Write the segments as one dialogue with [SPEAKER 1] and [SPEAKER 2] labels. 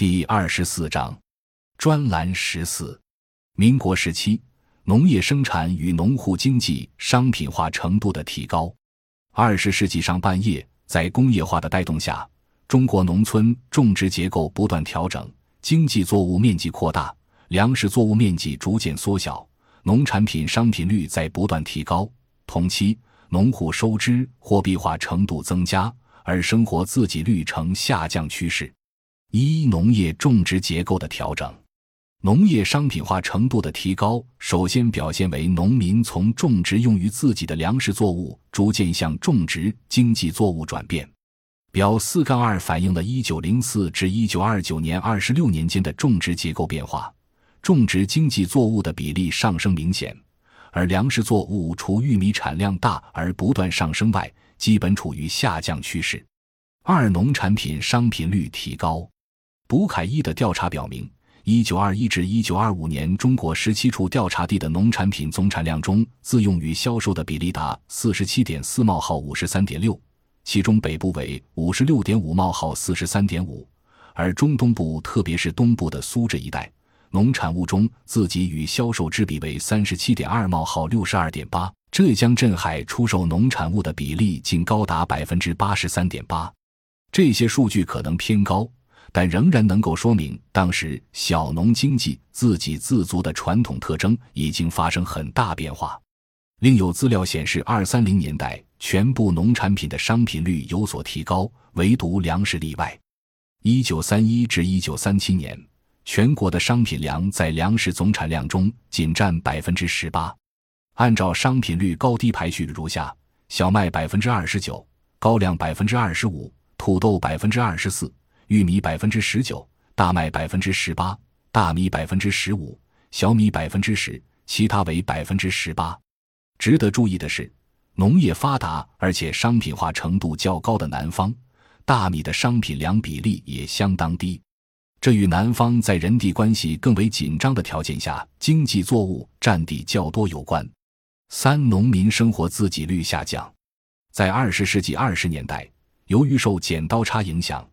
[SPEAKER 1] 第二十四章，专栏十四：民国时期农业生产与农户经济商品化程度的提高。二十世纪上半叶，在工业化的带动下，中国农村种植结构不断调整，经济作物面积扩大，粮食作物面积逐渐缩小，农产品商品率在不断提高。同期，农户收支货币化程度增加，而生活自给率呈下降趋势。一、农业种植结构的调整，农业商品化程度的提高，首先表现为农民从种植用于自己的粮食作物，逐渐向种植经济作物转变。表四杠二反映了1904至1929年二十六年间的种植结构变化，种植经济作物的比例上升明显，而粮食作物除玉米产量大而不断上升外，基本处于下降趋势。二、农产品商品率提高。卜凯一的调查表明，一九二一至一九二五年，中国十七处调查地的农产品总产量中，自用于销售的比例达四十七点四冒号五十三点六，其中北部为五十六点五冒号四十三点五，而中东部，特别是东部的苏浙一带，农产物中自给与销售之比为三十七点二冒号六十二点八，浙江镇海出售农产物的比例竟高达百分之八十三点八，这些数据可能偏高。但仍然能够说明，当时小农经济自给自足的传统特征已经发生很大变化。另有资料显示，二三零年代全部农产品的商品率有所提高，唯独粮食例外。一九三一至一九三七年，全国的商品粮在粮食总产量中仅占百分之十八。按照商品率高低排序如下：小麦百分之二十九，高粱百分之二十五，土豆百分之二十四。玉米百分之十九，大麦百分之十八，大米百分之十五，小米百分之十，其他为百分之十八。值得注意的是，农业发达而且商品化程度较高的南方，大米的商品粮比例也相当低，这与南方在人地关系更为紧张的条件下，经济作物占地较多有关。三、农民生活自给率下降，在二十世纪二十年代，由于受剪刀差影响。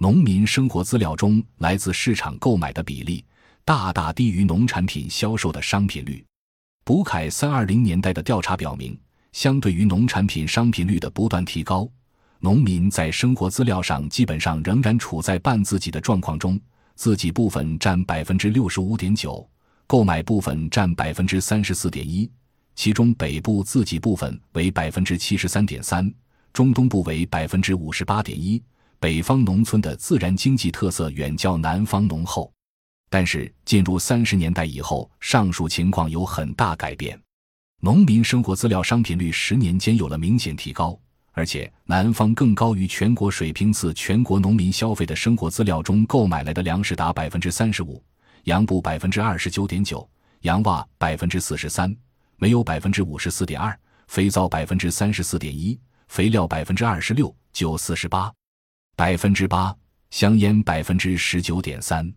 [SPEAKER 1] 农民生活资料中来自市场购买的比例大大低于农产品销售的商品率。卜凯三二零年代的调查表明，相对于农产品商品率的不断提高，农民在生活资料上基本上仍然处在半自给的状况中，自己部分占百分之六十五点九，购买部分占百分之三十四点一，其中北部自己部分为百分之七十三点三，中东部为百分之五十八点一。北方农村的自然经济特色远较南方浓厚，但是进入三十年代以后，上述情况有很大改变。农民生活资料商品率十年间有了明显提高，而且南方更高于全国水平。自全国农民消费的生活资料中购买来的粮食达百分之三十五，羊布百分之二十九点九，羊袜百分之四十三，煤油百分之五十四点二，肥皂百分之三十四点一，肥料百分之二十六，酒四十八。百分之八，香烟百分之十九点三，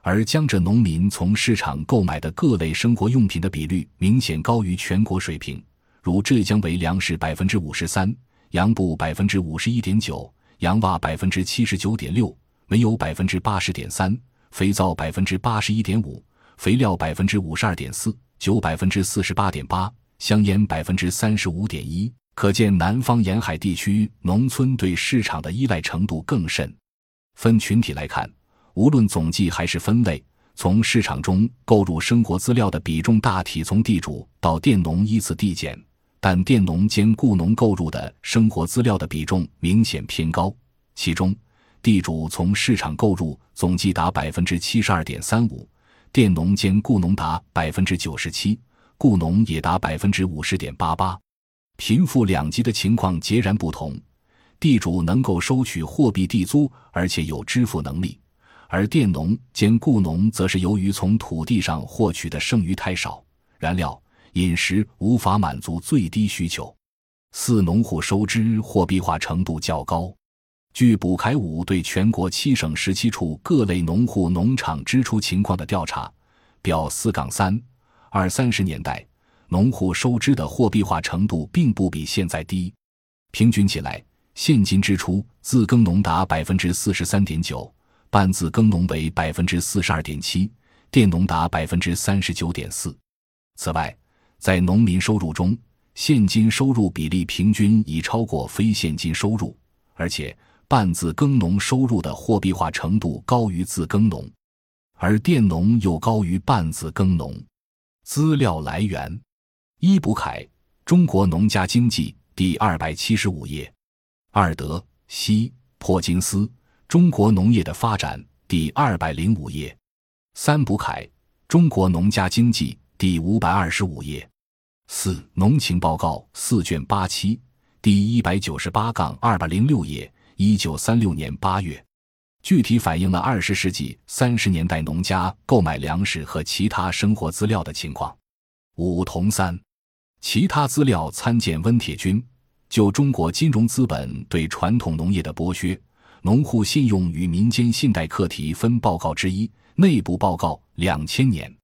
[SPEAKER 1] 而江浙农民从市场购买的各类生活用品的比率明显高于全国水平，如浙江为粮食百分之五十三，羊布百分之五十一点九，羊袜百分之七十九点六，煤油百分之八十点三，肥皂百分之八十一点五，肥料百分之五十二点四，酒百分之四十八点八，香烟百分之三十五点一。可见，南方沿海地区农村对市场的依赖程度更甚。分群体来看，无论总计还是分类，从市场中购入生活资料的比重大体从地主到佃农依次递减，但佃农兼雇农购入的生活资料的比重明显偏高。其中，地主从市场购入总计达百分之七十二点三五，佃农兼雇农达百分之九十七，雇农也达百分之五十点八八。贫富两极的情况截然不同，地主能够收取货币地租，而且有支付能力；而佃农兼雇农则是由于从土地上获取的剩余太少，燃料、饮食无法满足最低需求。四农户收支货币化程度较高。据卜凯武对全国七省十七处各类农户农场支出情况的调查，表四杠三二三十年代。农户收支的货币化程度并不比现在低，平均起来，现金支出自耕农达百分之四十三点九，半自耕农为百分之四十二点七，佃农达百分之三十九点四。此外，在农民收入中，现金收入比例平均已超过非现金收入，而且半自耕农收入的货币化程度高于自耕农，而佃农又高于半自耕农。资料来源：伊卜凯《中国农家经济》第二百七十五页；二德西珀金斯《中国农业的发展》第二百零五页；三卜凯《中国农家经济》第五百二十五页。四农情报告四卷八期第一百九十八杠二百零六页，一九三六年八月，具体反映了二十世纪三十年代农家购买粮食和其他生活资料的情况。五同三，其他资料参见温铁军就中国金融资本对传统农业的剥削、农户信用与民间信贷课题分报告之一，内部报告两千年。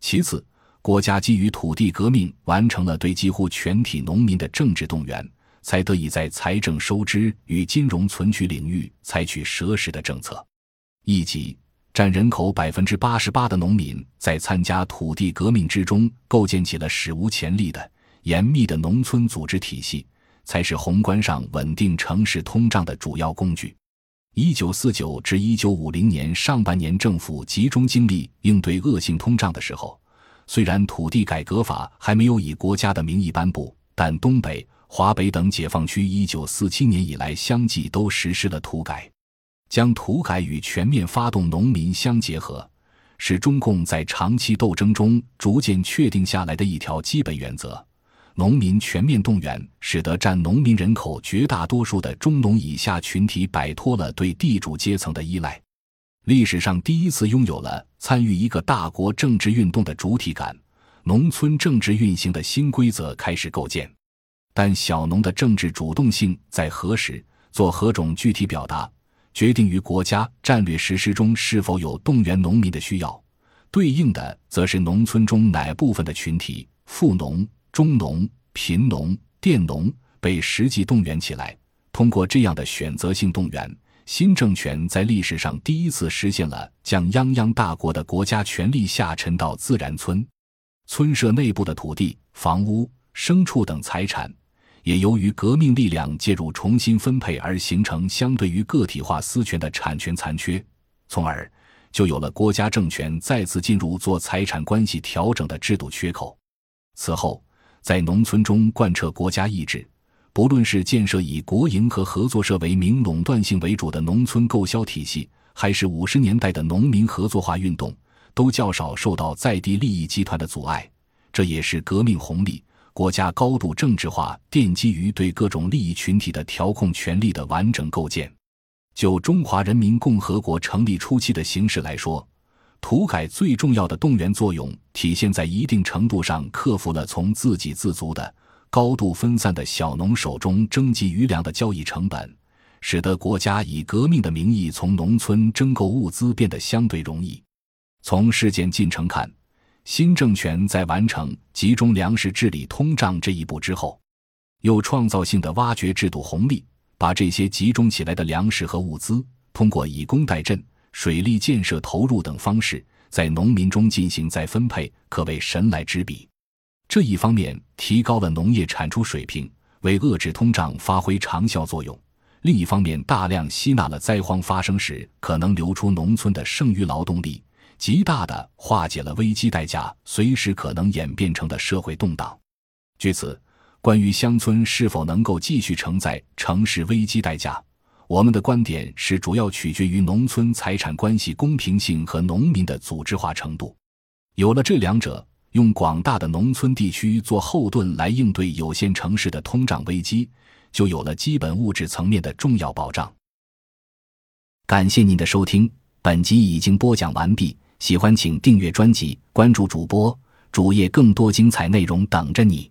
[SPEAKER 1] 其次。国家基于土地革命完成了对几乎全体农民的政治动员，才得以在财政收支与金融存取领域采取奢侈的政策。一级占人口百分之八十八的农民在参加土地革命之中，构建起了史无前例的严密的农村组织体系，才是宏观上稳定城市通胀的主要工具。一九四九至一九五零年上半年，政府集中精力应对恶性通胀的时候。虽然土地改革法还没有以国家的名义颁布，但东北、华北等解放区一九四七年以来相继都实施了土改，将土改与全面发动农民相结合，是中共在长期斗争中逐渐确定下来的一条基本原则。农民全面动员，使得占农民人口绝大多数的中农以下群体摆脱了对地主阶层的依赖。历史上第一次拥有了参与一个大国政治运动的主体感，农村政治运行的新规则开始构建。但小农的政治主动性在何时做何种具体表达，决定于国家战略实施中是否有动员农民的需要。对应的，则是农村中哪部分的群体——富农、中农、贫农、佃农——被实际动员起来。通过这样的选择性动员。新政权在历史上第一次实现了将泱泱大国的国家权力下沉到自然村，村社内部的土地、房屋、牲畜等财产，也由于革命力量介入重新分配而形成相对于个体化私权的产权残缺，从而就有了国家政权再次进入做财产关系调整的制度缺口。此后，在农村中贯彻国家意志。不论是建设以国营和合作社为名垄断性为主的农村购销体系，还是五十年代的农民合作化运动，都较少受到在地利益集团的阻碍。这也是革命红利、国家高度政治化奠基于对各种利益群体的调控权力的完整构建。就中华人民共和国成立初期的形势来说，土改最重要的动员作用，体现在一定程度上克服了从自给自足的。高度分散的小农手中征集余粮的交易成本，使得国家以革命的名义从农村征购物资变得相对容易。从事件进程看，新政权在完成集中粮食治理通胀这一步之后，又创造性的挖掘制度红利，把这些集中起来的粮食和物资，通过以工代赈、水利建设投入等方式，在农民中进行再分配，可谓神来之笔。这一方面提高了农业产出水平，为遏制通胀发挥长效作用；另一方面，大量吸纳了灾荒发生时可能流出农村的剩余劳动力，极大的化解了危机代价随时可能演变成的社会动荡。据此，关于乡村是否能够继续承载城市危机代价，我们的观点是主要取决于农村财产关系公平性和农民的组织化程度。有了这两者。用广大的农村地区做后盾来应对有限城市的通胀危机，就有了基本物质层面的重要保障。感谢您的收听，本集已经播讲完毕。喜欢请订阅专辑，关注主播主页，更多精彩内容等着你。